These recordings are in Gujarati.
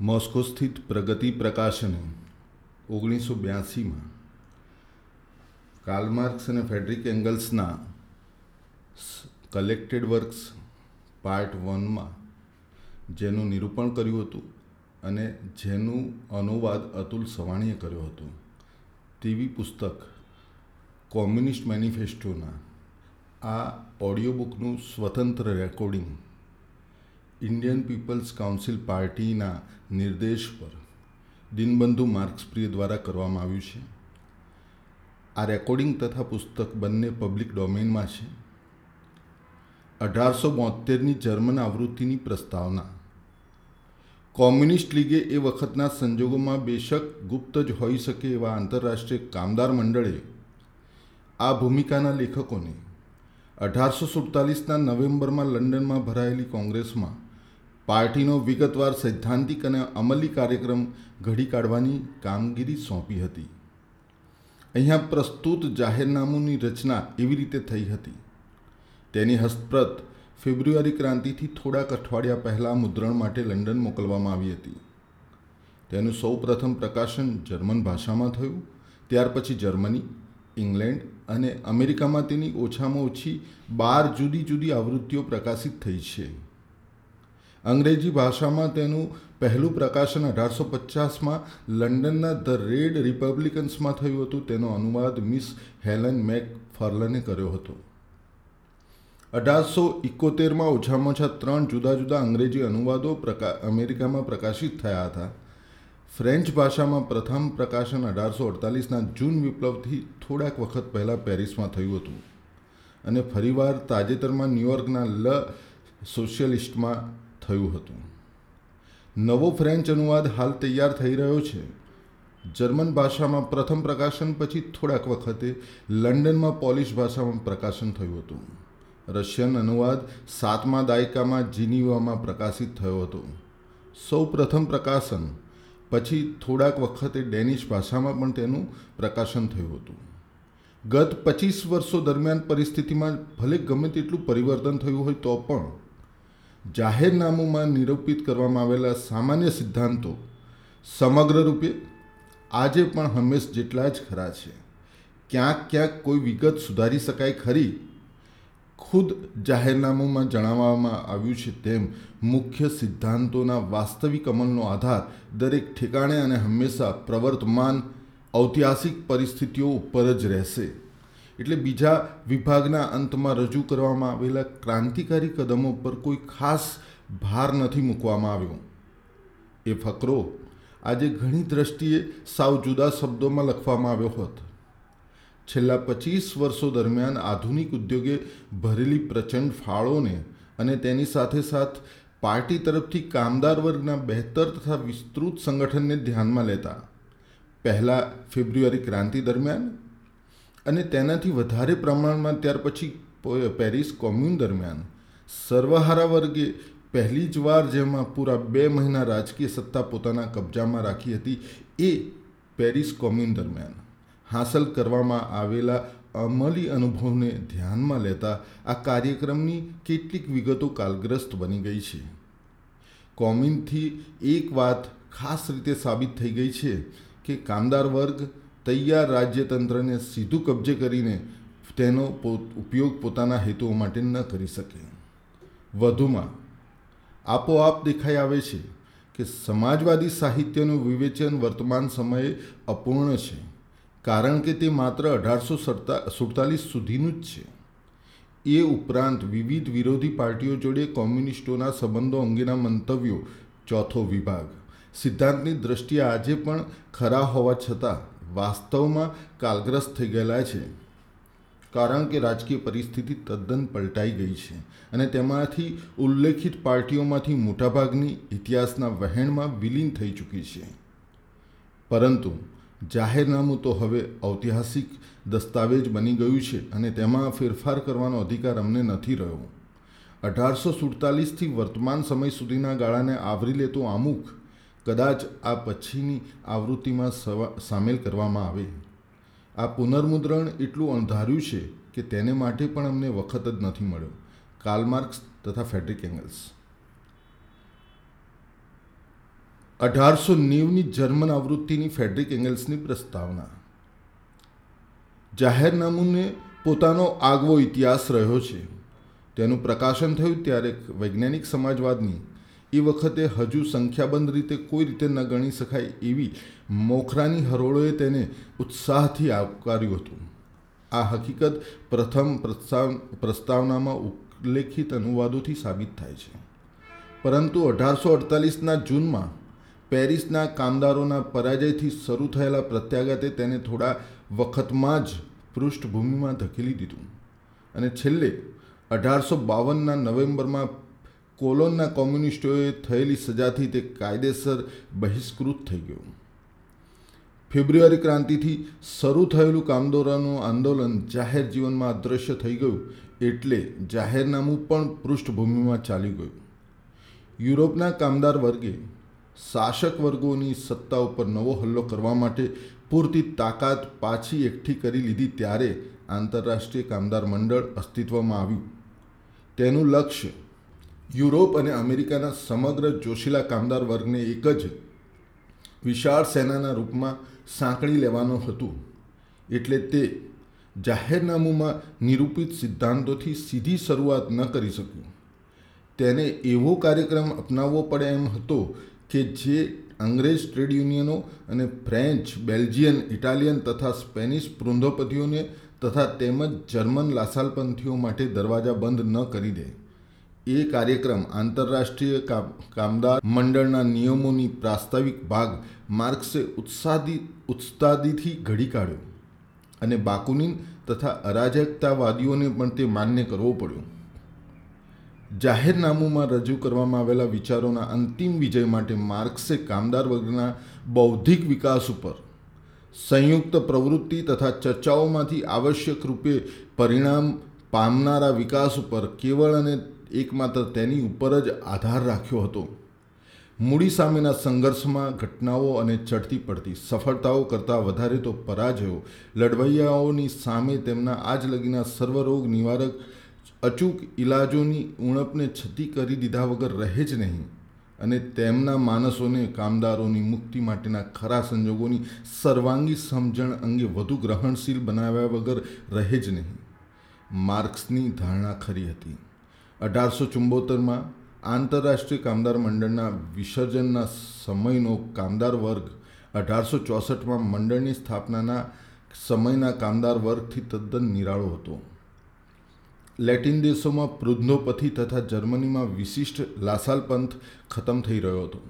મોસ્કો સ્થિત પ્રગતિ પ્રકાશને ઓગણીસો બ્યાસીમાં કાર્લ માર્ક્સ અને ફેડરિક એંગલ્સના કલેક્ટેડ વર્ક્સ પાર્ટ વનમાં જેનું નિરૂપણ કર્યું હતું અને જેનું અનુવાદ અતુલ સવાણીએ કર્યો હતો. તેવી પુસ્તક કોમ્યુનિસ્ટ મેનિફેસ્ટોના આ ઓડિયો બુકનું સ્વતંત્ર રેકોર્ડિંગ ઇન્ડિયન પીપલ્સ કાઉન્સિલ પાર્ટીના નિર્દેશ પર દિનબંધુ માર્ક્સપ્રિય દ્વારા કરવામાં આવ્યું છે. આ રેકોર્ડિંગ તથા પુસ્તક બંને પબ્લિક ડોમેનમાં છે. અઢારસો બોતેરની જર્મન આવૃત્તિની પ્રસ્તાવના. કોમ્યુનિસ્ટ લીગે એ વખતના સંજોગોમાં બેશક ગુપ્ત જ હોઈ શકે એવા આંતરરાષ્ટ્રીય કામદાર મંડળે આ ભૂમિકાના લેખકોને અઢારસો સુડતાલીસના નવેમ્બરમાં લંડનમાં ભરાયેલી કોંગ્રેસમાં પાર્ટીનો વિગતવાર સૈદ્ધાંતિક અને અમલી કાર્યક્રમ ઘડી કાઢવાની કામગીરી સોંપી હતી. અહીંયા પ્રસ્તુત જાહેરનામુંની રચના એવી રીતે થઈ હતી. તેની હસ્તપ્રત ફેબ્રુઆરી ક્રાંતિથી થોડાક અઠવાડિયા પહેલાં મુદ્રણ માટે લંડન મોકલવામાં આવી હતી. તેનું સૌ પ્રથમ પ્રકાશન જર્મન ભાષામાં થયું, ત્યાર પછી જર્મની, ઇંગ્લેન્ડ અને અમેરિકામાં તેની ઓછામાં ઓછી બાર જુદી જુદી આવૃત્તિઓ પ્રકાશિત થઈ છે. અંગ્રેજી ભાષામાં તેનું પહેલું પ્રકાશન અઢારસો પચાસમાં લંડનના ધ રેડ રિપબ્લિકન્સમાં થયું હતું. તેનો અનુવાદ મિસ હેલન મેક ફર્લને કર્યો હતો. અઢારસો ઇકોતેરમાં ઓછામાં ઓછા ત્રણ જુદા જુદા અંગ્રેજી અનુવાદો પ્રકા, અમેરિકામાં પ્રકાશિત થયા હતા. ફ્રેન્ચ ભાષામાં પ્રથમ પ્રકાશન અઢારસો અડતાલીસના જૂન વિપ્લવથી થોડાક વખત પહેલાં પેરિસમાં થયું હતું. અને ફરીવાર તાજેતરમાં ન્યુયોર્કના લ સોશિયલિસ્ટમાં થયું હતું. નવો ફ્રેન્ચ અનુવાદ હાલ તૈયાર થઈ રહ્યો છે. જર્મન ભાષામાં પ્રથમ પ્રકાશન પછી થોડાક વખતે લંડનમાં પોલિશ ભાષામાં પ્રકાશન થયું હતું. રશિયન અનુવાદ સાતમા દાયકામાં જીનીવામાં પ્રકાશિત થયો હતો. સૌ પ્રથમ પ્રકાશન પછી થોડાક વખતે ડેનિશ ભાષામાં પણ તેનું પ્રકાશન થયું હતું. ગત પચીસ વર્ષો દરમિયાન પરિસ્થિતિમાં ભલે ગમે તેટલું પરિવર્તન થયું હોય તો પણ જાહેરનામુંમાં નિરૂપિત કરવામાં આવેલા સામાન્ય સિદ્ધાંતો સમગ્ર રૂપે આજે પણ હંમેશ જેટલા જ ખરા છે. ક્યાંક ક્યાંક કોઈ વિગત સુધારી શકાય ખરી. ખુદ જાહેરનામુંમાં જણાવવામાં આવ્યું છે તેમ મુખ્ય સિદ્ધાંતોના વાસ્તવિક અમલનો આધાર દરેક ઠેકાણે અને હંમેશા પ્રવર્તમાન ઐતિહાસિક પરિસ્થિતિઓ ઉપર જ રહેશે. એટલે બીજા વિભાગના અંતમાં રજૂ કરવામાં આવેલા ક્રાંતિકારી કદમો પર કોઈ ખાસ ભાર નથી મૂકવામાં આવ્યો. એ ફકરો આજે ઘણી દ્રષ્ટિએ સાવ જુદા શબ્દોમાં લખવામાં આવ્યો હોત. છેલ્લા પચીસ વર્ષો દરમિયાન આધુનિક ઉદ્યોગે ભરેલી પ્રચંડ ફાળોને અને તેની સાથે સાથ પાર્ટી તરફથી કામદાર વર્ગના બહેતર તથા વિસ્તૃત સંગઠનને ધ્યાનમાં લેતા પહેલાં ફેબ્રુઆરી ક્રાંતિ દરમિયાન અને તેનાથી વધારે પ્રમાણમાં ત્યાર પછી પેરિસ કોમ્યુન દરમિયાન. સર્વહારા વર્ગે પહેલી જ વાર જેમાં પૂરા બે મહિના રાજકીય સત્તા પોતાના કબજામાં રાખી હતી એ પેરિસ કોમ્યુન દરમિયાન. હાંસલ કરવામાં આવેલા અમલી અનુભવને ધ્યાનમાં લેતા આ કાર્યક્રમની કેટલીક વિગતો કાલગ્રસ્ત બની ગઈ છે. કોમ્યુનથી એક વાત ખાસ રીતે સાબિત થઈ ગઈ છે કે કામદાર વર્ગ તૈયાર રાજ્યતંત્રને સીધું કબજે કરીને તેનો ઉપયોગ પોતાના હેતુઓ માટે ન કરી શકે. વધુમાં, આપોઆપ દેખાઈ આવે છે કે સમાજવાદી સાહિત્યનું વિવેચન વર્તમાન સમયે અપૂર્ણ છે, કારણ કે તે માત્ર અઢારસો સડતા, સુડતાલીસ સુધીનું જ છે. એ ઉપરાંત વિવિધ વિરોધી પાર્ટીઓ જોડે કોમ્યુનિસ્ટોના સંબંધો અંગેના મંતવ્યો, ચોથો વિભાગ. સિદ્ધાંતની દ્રષ્ટિએ આજે પણ ખરા હોવા છતાં વાસ્તવમાં કાલગ્રસ્ત થઈ ગયેલા છે. કારણ કે રાજકીય પરિસ્થિતિ તદ્દન પલટાઈ ગઈ છે અને તેમાંથી ઉલ્લેખિત પાર્ટીઓમાંથી મોટાભાગની ઇતિહાસના વહેણમાં વિલીન થઈ ચૂકી છે. પરંતુ જાહેરનામું તો હવે ઐતિહાસિક દસ્તાવેજ બની ગયું છે અને તેમાં ફેરફાર કરવાનો અધિકાર અમને નથી રહ્યો. અઢારસો સુડતાલીસથી વર્તમાન સમય સુધીના ગાળાને આવરી લેતો આમુખ કદાચ આ પછીની આવૃત્તિમાં સામેલ કરવામાં આવે. આ પુનર્મુદ્રણ એટલું અણધાર્યું છે કે તેને માટે પણ અમને વખત જ નથી મળ્યો. કાર્લમાર્ક્સ તથા ફેડરિક એંગલ્સ અઢારસો નેવની જર્મન આવૃત્તિની ફેડરિક એંગલ્સની પ્રસ્તાવના. જાહેરનામુને પોતાનો આગવો ઇતિહાસ રહ્યો છે. તેનું પ્રકાશન થયું ત્યારે વૈજ્ઞાનિક સમાજવાદની એ વખતે હજુ સંખ્યાબંધ રીતે કોઈ રીતે ન ગણી શકાય એવી મોખરાની હરોળોએ તેને ઉત્સાહથી આવકાર્યું હતું. આ હકીકત પ્રથમ પ્રસ્તાવ, પ્રસ્તાવનામાં ઉલ્લેખિત અનુવાદોથી સાબિત થાય છે. પરંતુ અઢારસો અડતાલીસના જૂનમાં પેરિસના કામદારોના પરાજયથી શરૂ થયેલા પ્રત્યાઘાતે તેને થોડા વખતમાં જ પૃષ્ઠભૂમિમાં ધકેલી દીધું. અને છેલ્લે અઢારસો બાવનના નવેમ્બરમાં કોલોનના કોમ્યુનિસ્ટોએ થયેલી સજાથી તે કાયદેસર બહિષ્કૃત થઈ ગયું. ફેબ્રુઆરી ક્રાંતિથી શરૂ થયેલું કામદોરાનું આંદોલન જાહેર જીવનમાં અદૃશ્ય થઈ ગયું એટલે જાહેરનામું પણ પૃષ્ઠભૂમિમાં ચાલી ગયું. યુરોપના કામદાર વર્ગે શાસક વર્ગોની સત્તા ઉપર નવો હલ્લો કરવા માટે પૂરતી તાકાત પાછી એકઠી કરી લીધી ત્યારે આંતરરાષ્ટ્રીય કામદાર મંડળ અસ્તિત્વમાં આવ્યું. તેનું લક્ષ્ય યુરોપ અને અમેરિકાના સમગ્ર જોશીલા કામદાર વર્ગને એક જ વિશાળ સેનાના રૂપમાં સાંકળી લેવાનું હતું. એટલે તે જાહેરનામુંમાં નિરૂપિત સિદ્ધાંતોથી સીધી શરૂઆત ન કરી શક્યું. તેને એવો કાર્યક્રમ અપનાવવો પડે એમ હતો કે જે અંગ્રેજ ટ્રેડ યુનિયનો અને ફ્રેન્ચ, બેલ્જિયન, ઇટાલિયન તથા સ્પેનિશ પૃંધોપતિઓને તથા તેમજ જર્મન લાસાલપંથીઓ માટે દરવાજા બંધ ન કરી દે. એ કાર્યક્રમ આંતરરાષ્ટ્રીય કામદાર મંડળના નિયમોની પ્રાસ્તાવિક ભાગ માર્ક્સે ઉત્સાદી ઉત્સાદીથી ઘડી કાઢ્યો અને બાકુનિન તથા અરાજકતાવાદીઓને પણ તે માન્ય કરવો પડ્યો. જાહેરનામુંમાં રજૂ કરવામાં આવેલા વિચારોના અંતિમ વિજય માટે માર્ક્સે કામદાર વર્ગના બૌદ્ધિક વિકાસ ઉપર સંયુક્ત પ્રવૃત્તિ તથા ચર્ચાઓમાંથી આવશ્યક રૂપે પરિણામ પામનારા વિકાસ ઉપર કેવળ અને એકમાત્ર તેની ઉપર જ આધાર રાખ્યો હતો. મૂડી સામેના સંઘર્ષમાં ઘટનાઓ અને ચડતી પડતી સફળતાઓ કરતાં વધારે તો પરાજયો, લડવૈયાઓની સામે તેમના આજ લગીના સર્વરોગ નિવારક અચૂક ઇલાજોની ઉણપને છતી કરી દીધા વગર રહે જ નહીં અને તેમના માણસોને કામદારોની મુક્તિ માટેના ખરા સંજોગોની સર્વાંગી સમજણ અંગે વધુ ગ્રહણશીલ બનાવ્યા વગર રહે જ નહીં. માર્ક્સની ધારણા ખરી હતી. અઢારસો ચુંબોતેરમાં આંતરરાષ્ટ્રીય કામદાર મંડળના વિસર્જનના સમયનો કામદાર વર્ગ અઢારસો ચોસઠમાં મંડળની સ્થાપનાના સમયના કામદાર વર્ગથી તદ્દન નિરાળો હતો. લેટિન દેશોમાં પૃદ્ધોપથી તથા જર્મનીમાં વિશિષ્ટ લાસાલપંથ ખતમ થઈ રહ્યો હતો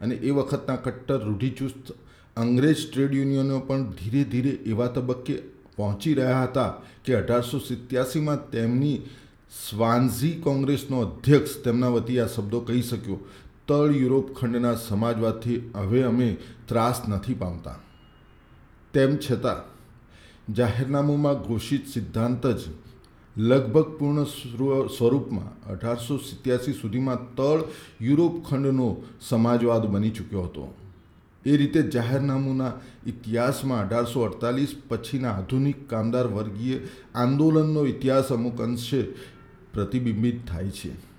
અને એ વખતના કટ્ટર રૂઢિચુસ્ત અંગ્રેજ ટ્રેડ યુનિયનો પણ ધીરે ધીરે એવા તબક્કે પહોંચી રહ્યા હતા કે અઢારસો સિત્યાસીમાં તેમની સ્વાન્ઝી કોંગ્રેસનો અધ્યક્ષ તેમના વતી આ શબ્દો કહી શક્યો. તળ યુરોપ ખંડના સમાજવાદથી હવે અમે ત્રાસ નથી પામતા. તેમ છતાં, જાહેરનામુંમાં ઘોષિત સિદ્ધાંત જ લગભગ પૂર્ણ સ્વરૂપમાં અઢારસો સિત્યાસી સુધીમાં તળ યુરોપ ખંડનો સમાજવાદ બની ચૂક્યો હતો. એ રીતે જાહેરનામુના ઇતિહાસમાં અઢારસો અડતાલીસ પછીના આધુનિક કામદાર વર્ગીય આંદોલનનો ઇતિહાસ અમુક અંશે પ્રતિબિંબિત થાય છે.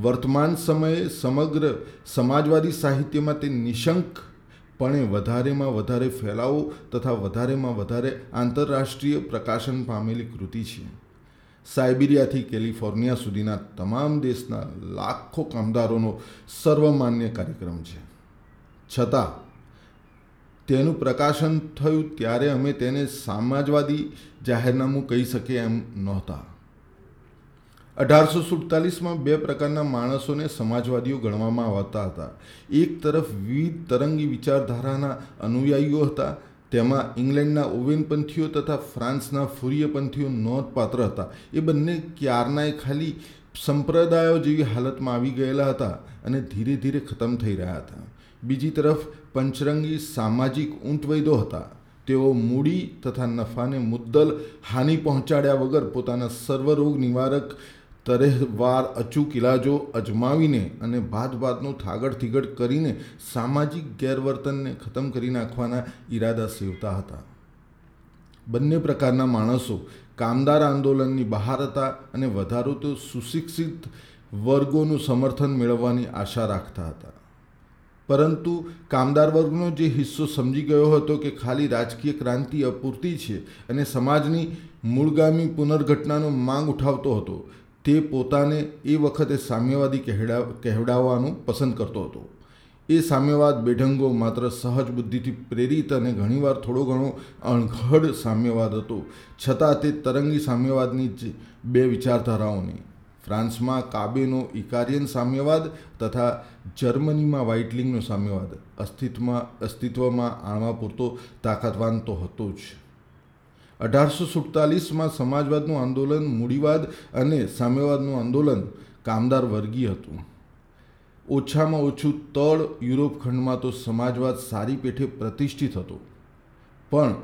વર્તમાન સમયે સમગ્ર સમાજવાદી સાહિત્યમાં તે નિશંકપણે વધારેમાં વધારે ફેલાવો તથા વધારેમાં વધારે આંતરરાષ્ટ્રીય પ્રકાશન પામેલી કૃતિ છે. સાયબિરિયાથી કેલિફોર્નિયા સુધીના તમામ દેશના લાખો કામદારોનો સર્વમાન્ય કાર્યક્રમ છે. છતાં, તેનું પ્રકાશન થયું ત્યારે અમે તેને સમાજવાદી જાહેરનામું કહી શકીએ એમ નહોતા. અઢારસો સુડતાલીસમાં બે પ્રકારના માણસોને સમાજવાદીઓ ગણવામાં આવતા હતા. એક તરફ વિવિધ તરંગી વિચારધારાના અનુયાયીઓ હતા, તેમાં ઇંગ્લેન્ડના ઓવેનપંથીઓ તથા ફ્રાન્સના ફુરિયપંથીઓ નોંધપાત્ર હતા. એ બંને ક્યારનાય ખાલી સંપ્રદાયો જેવી હાલતમાં આવી ગયેલા હતા અને ધીરે ધીરે ખતમ થઈ રહ્યા હતા. બીજી તરફ પંચરંગી સામાજિક ઊંટવૈદો હતા. તેઓ મૂડી તથા નફાને મુદ્દલ હાનિ પહોંચાડ્યા વગર પોતાના સર્વરોગ નિવારક તરેહવાર અચૂક ઇલાજો અજમાવીને અને ભાત ભાતનું થાગડ થીગડ કરીને સામાજિક ગેરવર્તનને ખતમ કરી નાખવાના ઈરાદા સેવતા હતા. બંને પ્રકારના માણસો કામદાર આંદોલનની બહાર હતા અને વધારો તો સુશિક્ષિત વર્ગોનું સમર્થન મેળવવાની આશા રાખતા હતા. પરંતુ કામદાર વર્ગનો જે હિસ્સો સમજી ગયો હતો કે ખાલી રાજકીય ક્રાંતિ અપૂરતી છે અને સમાજની મૂળગામી પુનર્ઘટનાનો માંગ ઉઠાવતો હતો તે પોતાને એ વખતે સામ્યવાદી કહેડા, કહેવડાવવાનું પસંદ કરતો હતો. એ સામ્યવાદ બેઢંગો માત્ર સહજ બુદ્ધિથી પ્રેરિત અને ઘણીવાર થોડો ઘણો અણઘડ સામ્યવાદ હતો. છતાં તે તરંગી સામ્યવાદની જ બે વિચારધારાઓની, ફ્રાન્સમાં કાબેનો ઇકારિયન સામ્યવાદ તથા જર્મનીમાં વાઇટલિંગનો સામ્યવાદ, અસ્તિત્વમાં અસ્તિત્વમાં આણવા પૂરતો તાકાતવાન તો હતો જ. અઢારસો સુડતાલીસમાં સમાજવાદનું આંદોલન, મૂડીવાદ અને સામ્યવાદનું આંદોલન કામદાર વર્ગીય હતું. ઓછામાં ઓછું તળ યુરોપ ખંડમાં તો સમાજવાદ સારી પેઠે પ્રતિષ્ઠિત હતો. પણ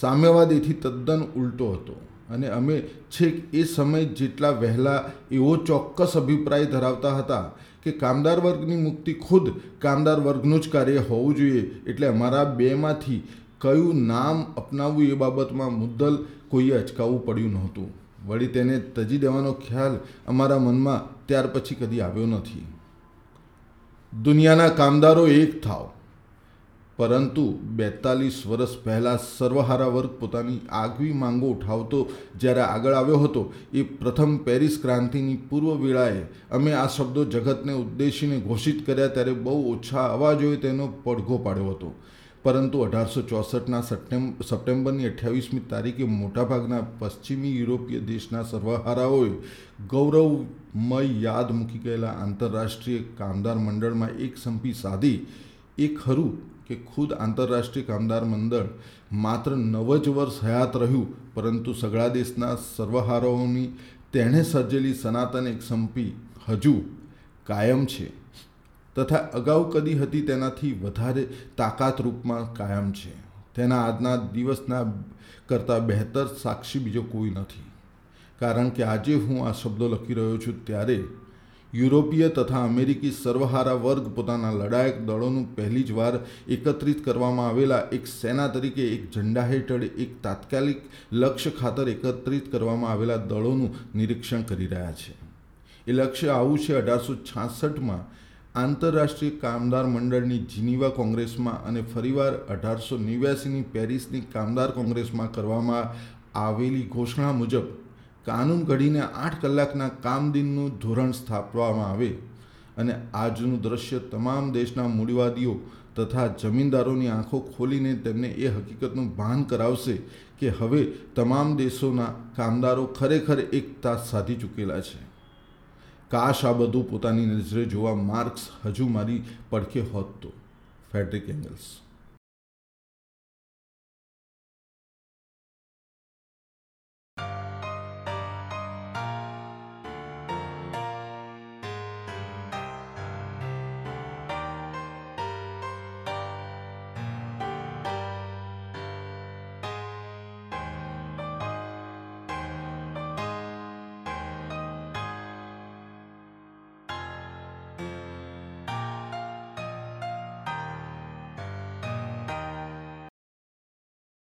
સામ્યવાદ એથી તદ્દન ઉલટો હતો અને અમે છેક એ સમય જેટલા વહેલા એવો ચોક્કસ અભિપ્રાય ધરાવતા હતા કે કામદાર વર્ગની મુક્તિ ખુદ કામદાર વર્ગનું જ કાર્ય હોવું જોઈએ એટલે અમારા બેમાંથી કયું નામ અપનાવવું એ બાબતમાં મુદ્દલ કોઈએ અચકાવવું પડ્યું નહોતું. વળી તેને તજી દેવાનો ખ્યાલ અમારા મનમાં ત્યાર પછી કદી આવ્યો નથી. દુનિયાના કામદારો એક થાવ. પરંતુ બેતાલીસ વર્ષ પહેલાં સર્વહારા વર્ગ પોતાની આગવી માંગો ઉઠાવતો જ્યારે આગળ આવ્યો હતો, એ પ્રથમ પેરિસ ક્રાંતિની પૂર્વ વેળાએ અમે આ શબ્દો જગતને ઉદ્દેશીને ઘોષિત કર્યા ત્યારે બહુ ઓછા અવાજોએ તેનો પડઘો પાડ્યો હતો. પરંતુ અઢારસો ચોસઠના સપ્ટેમ્બ સપ્ટેમ્બરની અઠ્યાવીસમી તારીખે મોટાભાગના પશ્ચિમી યુરોપીય દેશના સર્વહારાઓએ ગૌરવમય યાદ મૂકી ગયેલા આંતરરાષ્ટ્રીય કામદાર મંડળમાં એક સંપી સાધી એ ખરું કે ખુદ આંતરરાષ્ટ્રીય કામદાર મંડળ માત્ર નવ જ વર્ષ હયાત રહ્યું, પરંતુ સગળા દેશના સર્વહારાઓની તેણે સર્જેલી સનાતન એક સંપી હજુ કાયમ છે. તથા અગાઉ કદી હતી તેનાથી વધારે તાકાત રૂપમાં કાયમ છે. તેના આજના દિવસના કરતાં બહેતર સાક્ષી બીજો કોઈ નથી. કારણ કે આજે હું આ શબ્દો લખી રહ્યો છું ત્યારે યુરોપીય તથા અમેરિકી સર્વહારા વર્ગ પોતાના લડાયક દળોનું પહેલી જ વાર એકત્રિત કરવામાં આવેલા એક સેના તરીકે એક ઝંડા હેઠળ એક તાત્કાલિક લક્ષ્ય ખાતર એકત્રિત કરવામાં આવેલા દળોનું નિરીક્ષણ કરી રહ્યા છે. એ લક્ષ્ય આવું છે અઢારસો છાસઠમાં આંતરરાષ્ટ્રીય કામદાર મંડળની જીનીવા કોંગ્રેસમાં અને ફરીવાર અઢારસો નેવ્યાસીની પેરિસની કામદાર કોંગ્રેસમાં કરવામાં આવેલી ઘોષણા મુજબ કાનૂન ઘડીને આઠ કલાકના કામદિનનું ધોરણ સ્થાપવામાં આવે અને આજનું દ્રશ્ય તમામ દેશના મૂડીવાદીઓ તથા જમીનદારોની આંખો ખોલીને તેમને એ હકીકતનું ભાન કરાવશે કે હવે તમામ દેશોના કામદારો ખરેખર એકતા સાધી ચૂકેલા છે. કાશ આ બધું પોતાની નજરે જોવા માર્ક્સ હજુ મારી પડખે હોત તો. Frederick angles